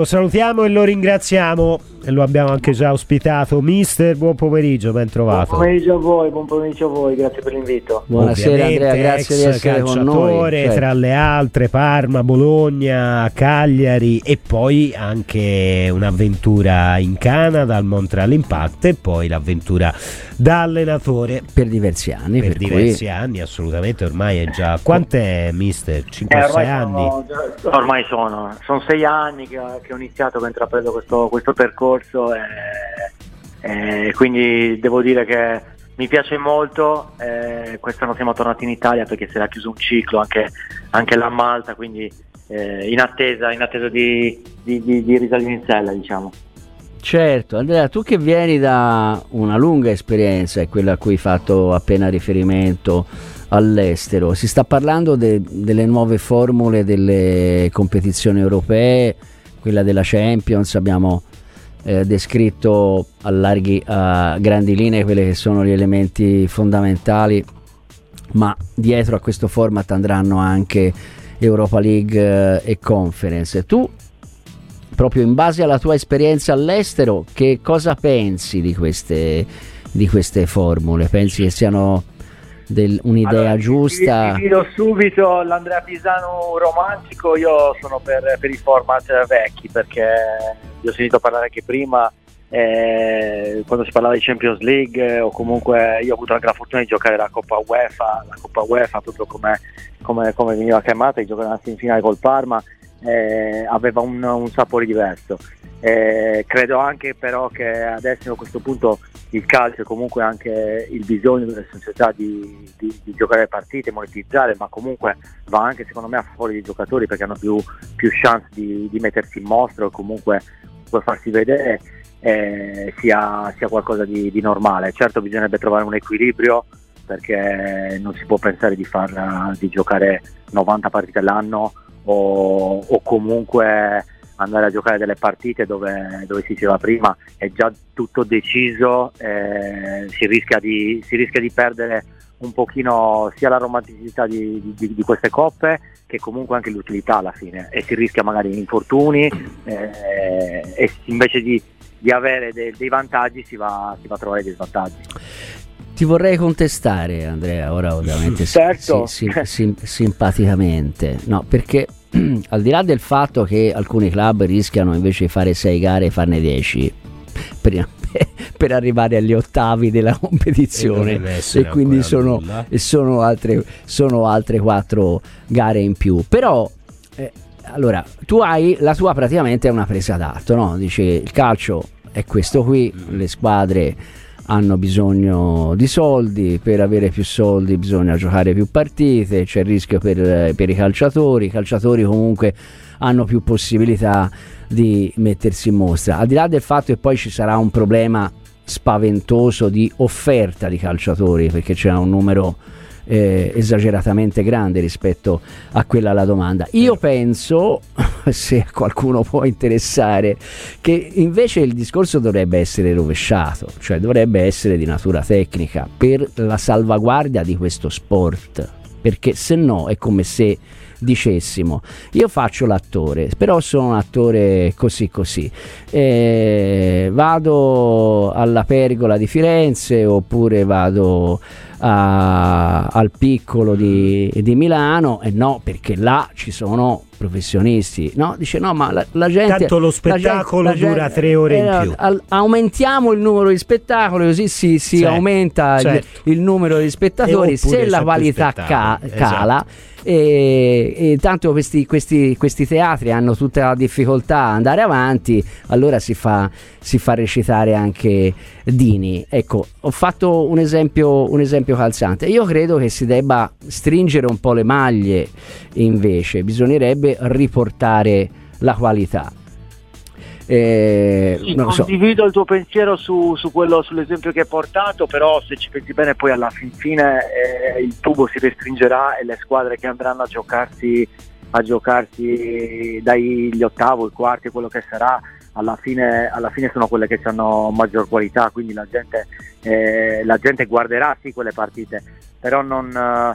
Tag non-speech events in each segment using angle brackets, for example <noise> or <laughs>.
Lo salutiamo e lo ringraziamo e lo abbiamo anche già ospitato. Mister, buon pomeriggio, ben trovato. Buon pomeriggio a voi, buon pomeriggio a voi, grazie per l'invito. Buonasera Andrea, grazie di essere con noi. Certo. Tra le altre Parma, Bologna, Cagliari e poi anche un'avventura in Canada al Montreal Impact e poi l'avventura da allenatore. Per diversi anni. Per, per diversi cui... anni, assolutamente, ormai è già... Quant'è Mister? 5-6 eh, anni? Sono, ormai sono, sono 6 anni che, che ho iniziato, che ho intrapreso questo, questo percorso e, e, quindi devo dire che mi piace molto, eh, quest'anno siamo tornati in Italia perché si era chiuso un ciclo anche, anche là a Malta, quindi eh, in attesa, in attesa di, di, di, di risalire in sella diciamo. Certo, Andrea, tu che vieni da una lunga esperienza, è quella a cui hai fatto appena riferimento all'estero, si sta parlando de, delle nuove formule delle competizioni europee, quella della Champions, abbiamo eh, descritto a, larghi, a grandi linee quelli che sono gli elementi fondamentali, ma dietro a questo format andranno anche Europa League eh, e Conference. Tu, proprio in base alla tua esperienza all'estero, che cosa pensi di queste, di queste formule? Pensi che siano del, un'idea allora, giusta. Ti dico subito l'Andrea Pisano romantico, io sono per, per, i format vecchi perché vi ho sentito parlare anche prima. Eh, quando si parlava di Champions League o comunque io ho avuto anche la fortuna di giocare la Coppa UEFA, la Coppa UEFA proprio come, come, come veniva chiamata, di giocare nella semifinale col Parma, eh, aveva un, un sapore diverso. Eh, credo anche però che adesso a questo punto il calcio e comunque anche il bisogno delle società di, di, di, giocare partite, monetizzare, ma comunque va anche secondo me a favore dei giocatori perché hanno più, più chance di, di, mettersi in mostra o comunque farsi vedere eh, sia, sia, qualcosa di, normale. Certo bisognerebbe trovare un equilibrio perché non si può pensare di, far, di giocare 90 partite all'anno o, o comunque andare a giocare delle partite dove, dove si diceva prima è già tutto deciso, eh, si, rischia di, si, rischia di, perdere un pochino sia la romanticità di, di, di, queste coppe che comunque anche l'utilità alla fine e si rischia magari infortuni eh, e invece di, avere de, dei vantaggi si va, si va a trovare dei svantaggi. Ti vorrei contestare Andrea, ora ovviamente certo. sim, sim, sim, simpaticamente, no, perché <clears throat> al di là del fatto che alcuni club rischiano invece di fare 6 gare e farne 10 <laughs> per, per, arrivare agli ottavi della competizione. E, quindi sono, sono, altre, sono altre 4 gare in più. Però eh, allora tu hai la tua praticamente è una presa d'atto no? dice il calcio è questo qui le squadre hanno bisogno di soldi, per avere più soldi bisogna giocare più partite, c'è il rischio per, per i calciatori, i calciatori comunque hanno più possibilità di mettersi in mostra. Al di là del fatto che poi ci sarà un problema spaventoso di offerta di calciatori, perché c'è un numero eh, esageratamente grande rispetto a quella alla domanda. Io penso, <laughs> se a qualcuno può interessare, che invece il discorso dovrebbe essere rovesciato, cioè dovrebbe essere di natura tecnica per la salvaguardia di questo sport, perché se no è come se dicessimo. Io faccio l'attore però sono un attore così così. Eh, vado alla pergola di Firenze oppure vado a, al piccolo di, di, Milano? E no perché là ci sono professionisti no dice no ma la, la gente tanto lo spettacolo gente, dura tre ore eh, in più al, aumentiamo il numero di spettacoli così si, si certo, aumenta certo. Il, il, numero di spettatori se la qualità ca, cala esatto e, e tanto questi, questi, questi, teatri hanno tutta la difficoltà ad andare avanti, allora si fa, si fa recitare anche Dini. Ecco, ho fatto un esempio, un esempio calzante. Io credo che si debba stringere un po' le maglie invece, bisognerebbe riportare la qualità. Eh, sì, condivido so. il tuo pensiero su, su quello, sull'esempio che hai portato, però se ci pensi bene poi alla fin fine eh, il tubo si restringerà e le squadre che andranno a giocarsi, a giocarsi dagli ottavo, i quarti, quello che sarà, alla fine, alla fine sono quelle che hanno maggior qualità, quindi la gente, eh, la gente guarderà sì quelle partite, però non,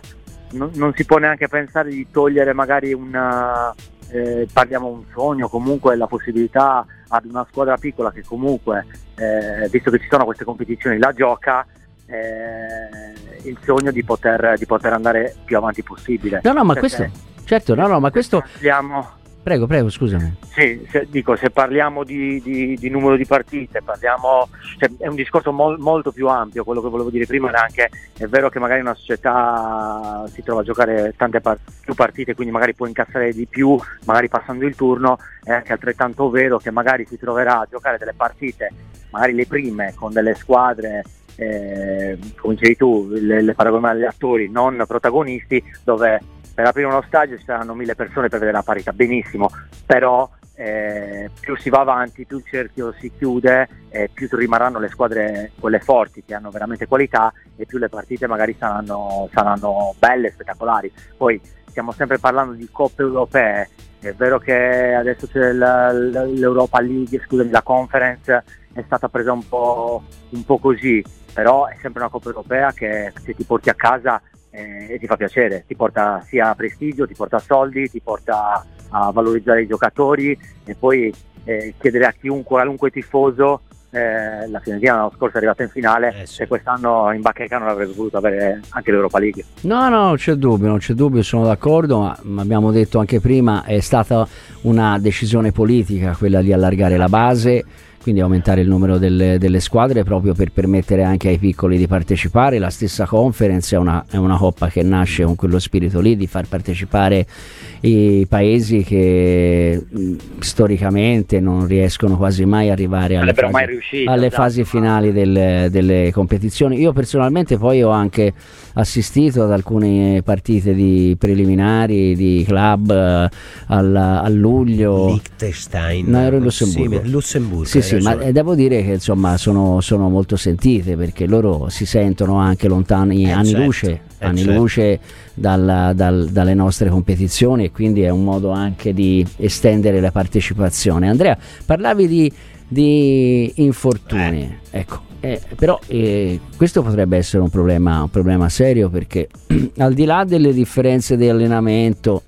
non, non, si può neanche pensare di togliere magari una eh, parliamo un sogno, comunque la possibilità ad una squadra piccola che comunque, eh, visto che ci sono queste competizioni, la gioca, eh, il sogno di poter, di poter, andare più avanti possibile. No, no, ma questo, certo, no, no, ma questo... Parliamo, Prego, prego, scusami. Sì, se, dico, se parliamo di, di, di, numero di partite, parliamo, cioè, è un discorso mol, molto più ampio, quello che volevo dire prima era anche, è vero che magari una società si trova a giocare tante par- più partite, quindi magari può incassare di più, magari passando il turno, è anche altrettanto vero che magari si troverà a giocare delle partite, magari le prime, con delle squadre eh, come dicevi tu, le, le paragoni agli attori non protagonisti, dove per aprire uno stadio ci saranno mille persone per vedere la parità, benissimo, però eh, più si va avanti, più il cerchio si chiude, eh, più rimarranno le squadre quelle forti che hanno veramente qualità e più le partite magari saranno, saranno belle, spettacolari. Poi stiamo sempre parlando di coppe europee, è vero che adesso c'è l'Europa League, scusami, la conference è stata presa un po', un po' così, però è sempre una coppa europea che se ti porti a casa eh, e ti fa piacere, ti porta sia prestigio, ti porta soldi, ti porta a valorizzare i giocatori e poi eh, chiedere a chiunque, qualunque tifoso eh, la Fiorentina l'anno scorso è arrivata in finale eh sì. e quest'anno in bacheca avrebbe voluto avere anche l'Europa League. No, no, non c'è dubbio, non c'è dubbio, sono d'accordo, ma abbiamo detto anche prima, è stata una decisione politica quella di allargare la base quindi aumentare il numero delle, delle, squadre proprio per permettere anche ai piccoli di partecipare. La stessa conference è una, è una, coppa che nasce con quello spirito lì di far partecipare i paesi che mh, storicamente non riescono quasi mai ad arrivare alle, fasi, riuscito, alle esatto. fasi, finali delle, delle competizioni. Io personalmente poi ho anche assistito ad alcune partite di preliminari di club uh, al, a luglio. Liechtenstein. No, ero in Lussemburgo. Sì, Lussemburgo sì, sì ma devo dire che insomma sono, sono, molto sentite perché loro si sentono anche lontani eh, anni certo, luce, eh, anni certo. luce dal, dal, dalle nostre competizioni e quindi è un modo anche di estendere la partecipazione. Andrea, parlavi di, di infortuni, eh. ecco, eh, però eh, questo potrebbe essere un problema, un problema serio perché <clears throat> al di là delle differenze di allenamento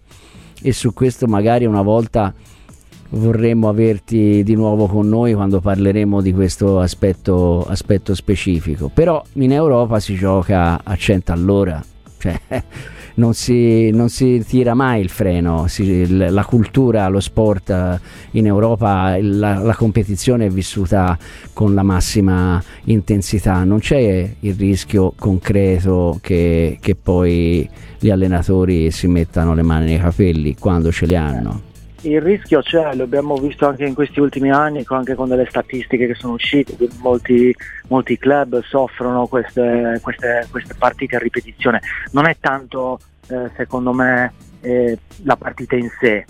e su questo magari una volta vorremmo averti di nuovo con noi quando parleremo di questo aspetto, aspetto specifico. Però in Europa si gioca a 100 all'ora <laughs> cioè non si, non si tira mai il freno, si, la cultura, lo sport eh, in Europa, la, la, competizione è vissuta con la massima intensità, non c'è il rischio concreto che, che poi gli allenatori si mettano le mani nei capelli quando ce li hanno il rischio c'è, lo abbiamo visto anche in questi ultimi anni, anche con delle statistiche che sono uscite, molti, molti club soffrono queste, queste, queste, partite a ripetizione. Non è tanto, eh, secondo me, eh, la partita in sé,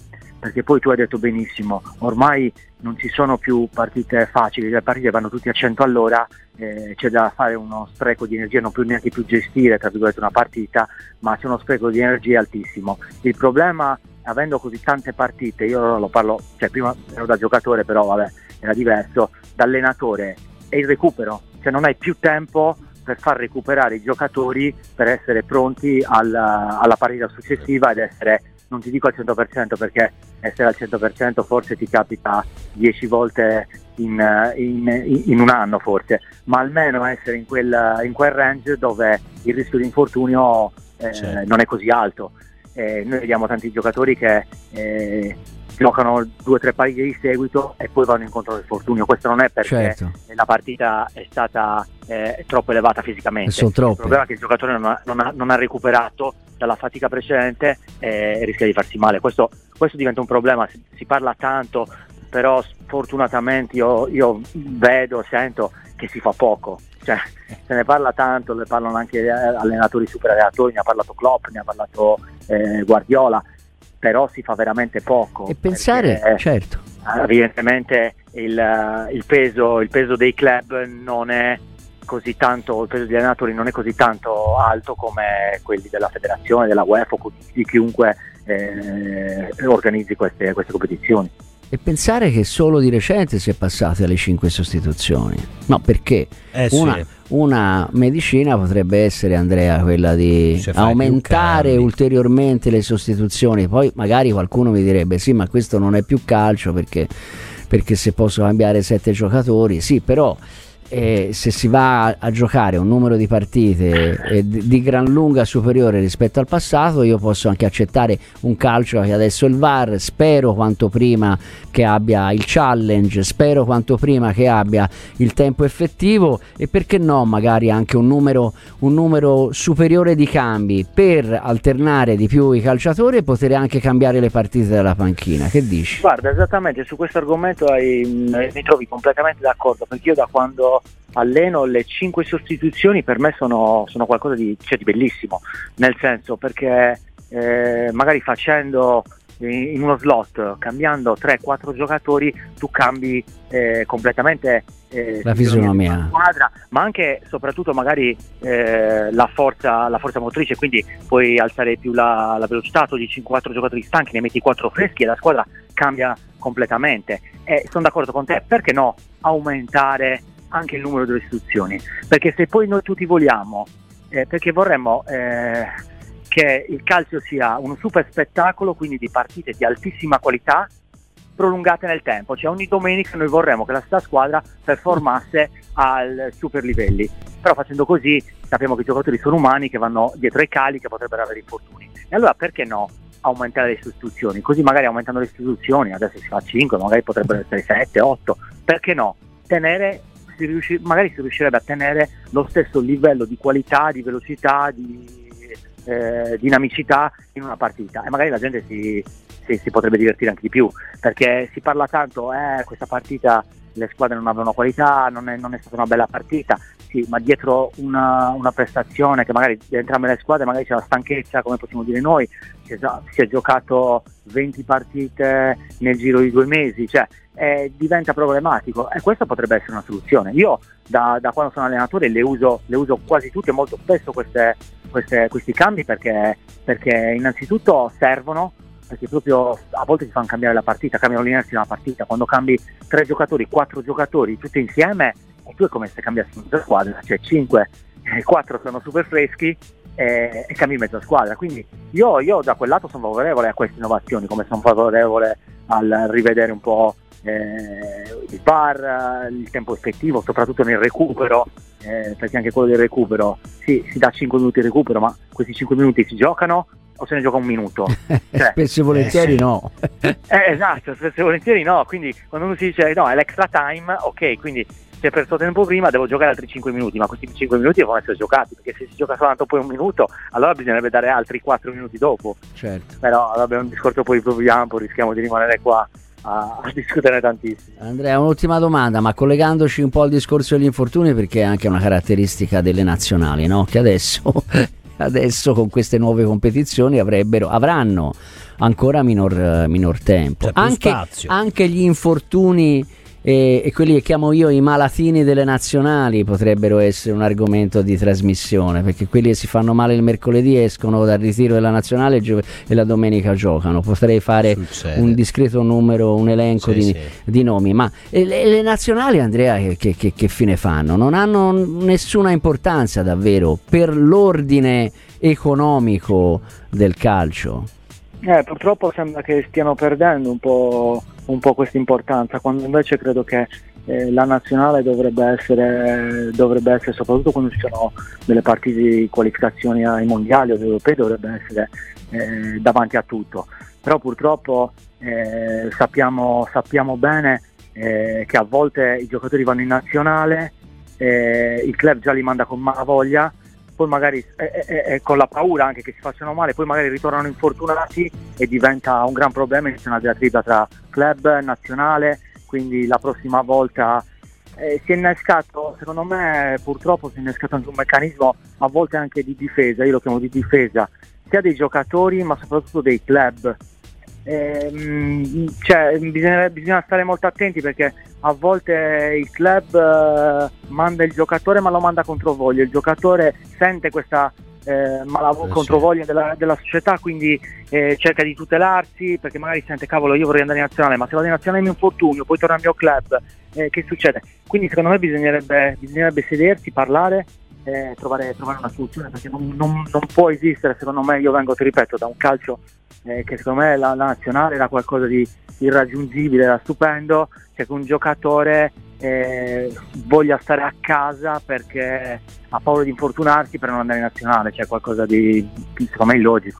perché poi tu hai detto benissimo, ormai non ci sono più partite facili, le partite vanno tutti a 100 all'ora, eh, c'è da fare uno spreco di energia, non più neanche più gestire una partita, ma c'è uno spreco di energia altissimo. Il problema avendo così tante partite, io lo parlo, cioè prima ero da giocatore però vabbè era diverso, da allenatore è il recupero, cioè non hai più tempo per far recuperare i giocatori per essere pronti alla, alla partita successiva ed essere, non ti dico al 100% perché essere al 100% forse ti capita 10 volte in, in, in, un anno forse, ma almeno essere in quel, in quel range dove il rischio di infortunio eh, certo. non è così alto eh, noi vediamo tanti giocatori che eh, giocano due o tre partite di seguito e poi vanno incontro all'infortunio. Questo non è perché certo. la partita è stata eh, troppo elevata fisicamente. Il problema è che il giocatore non ha, non ha, non ha recuperato dalla fatica precedente e rischia di farsi male. Questo, questo diventa un problema, si, si, parla tanto, però fortunatamente io, io vedo, sento che si fa poco cioè, se ne parla tanto, ne parlano anche eh, allenatori, super allenatori, ne ha parlato Klopp, ne ha parlato eh, Guardiola, però si fa veramente poco. E pensare, perché, certo. Evidentemente il, il, peso, il peso dei club non è così tanto, il peso degli allenatori non è così tanto alto come quelli della federazione, della UEFA o di chiunque eh, organizzi queste, queste competizioni. e pensare che solo di recente si è passati alle 5 sostituzioni. No, perché eh una, sì. una, medicina potrebbe essere, Andrea, quella di cioè, aumentare ulteriormente le sostituzioni. Poi magari qualcuno mi direbbe: sì, ma questo non è più calcio perché, perché se posso cambiare sette giocatori, sì, però eh, se si va a, giocare un numero di partite eh, di, gran lunga superiore rispetto al passato, io posso anche accettare un calcio che adesso il VAR, spero quanto prima che abbia il challenge, spero quanto prima che abbia il tempo effettivo e perché no magari anche un numero, un numero superiore di cambi per alternare di più i calciatori e poter anche cambiare le partite dalla panchina. Che dici? Guarda, esattamente su questo argomento hai, mi trovi completamente d'accordo perché io da quando alleno le cinque sostituzioni per me sono, sono qualcosa di, cioè, di, bellissimo, nel senso perché eh, magari facendo in uno slot, cambiando 3-4 giocatori, tu cambi eh, completamente eh, la fisionomia squadra, ma anche soprattutto magari eh, la, forza, la, forza, motrice, quindi puoi alzare più la, la velocità, togli 5-4 giocatori stanchi, ne metti 4 freschi e la squadra cambia completamente. E sono d'accordo con te, perché no aumentare anche il numero delle istituzioni, perché se poi noi tutti vogliamo, eh, perché vorremmo eh, che il calcio sia un super spettacolo, quindi di partite di altissima qualità, prolungate nel tempo, cioè ogni domenica noi vorremmo che la stessa squadra performasse al super livelli, però facendo così sappiamo che i giocatori sono umani che vanno dietro ai cali che potrebbero avere infortuni. E allora perché no aumentare le istituzioni? Così magari aumentando le istituzioni, adesso si fa 5, magari potrebbero essere 7, 8, perché no? Tenere si riusci- magari si riuscirebbe a tenere lo stesso livello di qualità, di velocità, di eh, dinamicità in una partita. E magari la gente si, si, si, potrebbe divertire anche di più perché si parla tanto, eh, questa partita le squadre non avevano qualità, non è, non è stata una bella partita, sì, ma dietro una, una, prestazione che magari di entrambe le squadre magari c'è la stanchezza, come possiamo dire noi, si è, giocato 20 partite nel giro di due mesi, cioè eh, diventa problematico e questa potrebbe essere una soluzione. Io da, da quando sono allenatore le uso, le uso, quasi tutte molto spesso queste, queste, questi cambi perché, perché innanzitutto servono perché proprio a volte ti fanno cambiare la partita, cambiano l'inerzia di una partita, quando cambi tre giocatori, quattro giocatori tutti insieme e tu è come se cambiassi mezza squadra, cioè cinque, eh, quattro sono super freschi e, e cambi mezza squadra, quindi io, io da quel lato sono favorevole a queste innovazioni, come sono favorevole al rivedere un po' eh, il VAR, il tempo effettivo, soprattutto nel recupero, eh, perché anche quello del recupero, sì, si dà 5 minuti di recupero, ma questi 5 minuti si giocano o se ne gioca un minuto? <laughs> Cioè, spesso e volentieri eh, no. <laughs> eh, esatto, spesso e volentieri no, quindi quando uno si dice no, è l'extra time, ok, quindi se per perso tempo prima devo giocare altri 5 minuti, ma questi 5 minuti devono essere giocati, perché se si gioca soltanto poi un minuto, allora bisognerebbe dare altri 4 minuti dopo. Certo. Però vabbè, è un discorso poi proprio ampio, rischiamo di rimanere qua a, a, discutere tantissimo. Andrea, un'ultima domanda, ma collegandoci un po' al discorso degli infortuni, perché è anche una caratteristica delle nazionali, no? che adesso, adesso con queste nuove competizioni avranno ancora minor, minor tempo. Anche, anche gli infortuni e, e, quelli che chiamo io i malatini delle nazionali potrebbero essere un argomento di trasmissione perché quelli che si fanno male il mercoledì escono dal ritiro della nazionale e la domenica giocano potrei fare Succede. un discreto numero un elenco sì, di, sì. di, nomi ma le, le nazionali Andrea che, che, che fine fanno? non hanno nessuna importanza davvero per l'ordine economico del calcio eh, purtroppo sembra che stiano perdendo un po' un po' questa importanza, quando invece credo che eh, la nazionale dovrebbe essere, dovrebbe essere, soprattutto quando ci sono delle partite di qualificazioni ai mondiali o europei, dovrebbe essere eh, davanti a tutto. Però purtroppo eh, sappiamo, sappiamo, bene eh, che a volte i giocatori vanno in nazionale, eh, il club già li manda con malavoglia poi magari eh, con la paura anche che si facciano male, poi magari ritornano infortunati e diventa un gran problema inizia una diatriba tra club, nazionale, quindi la prossima volta eh, si è innescato, secondo me purtroppo si è innescato anche un meccanismo a volte anche di difesa, io lo chiamo di difesa, sia dei giocatori ma soprattutto dei club Ehm, cioè, bisogna, bisogna, stare molto attenti perché a volte il club eh, manda il giocatore ma lo manda contro voglia, il giocatore sente questa, eh, ma la eh, controvoglia sì. della, della, società, quindi eh, cerca di tutelarsi perché magari sente cavolo io vorrei andare in nazionale, ma se vado in nazionale mi infortunio, poi torno al mio club, eh, che succede? Quindi secondo me bisognerebbe, bisognerebbe sedersi, parlare, eh, trovare, trovare, una soluzione perché non, non, non, può esistere, secondo me, io vengo, ti ripeto, da un calcio eh, che secondo me la, la nazionale era qualcosa di irraggiungibile, era stupendo, cioè che un giocatore eh, voglia stare a casa perché ha paura di infortunarsi per non andare in nazionale, cioè qualcosa di secondo me illogico.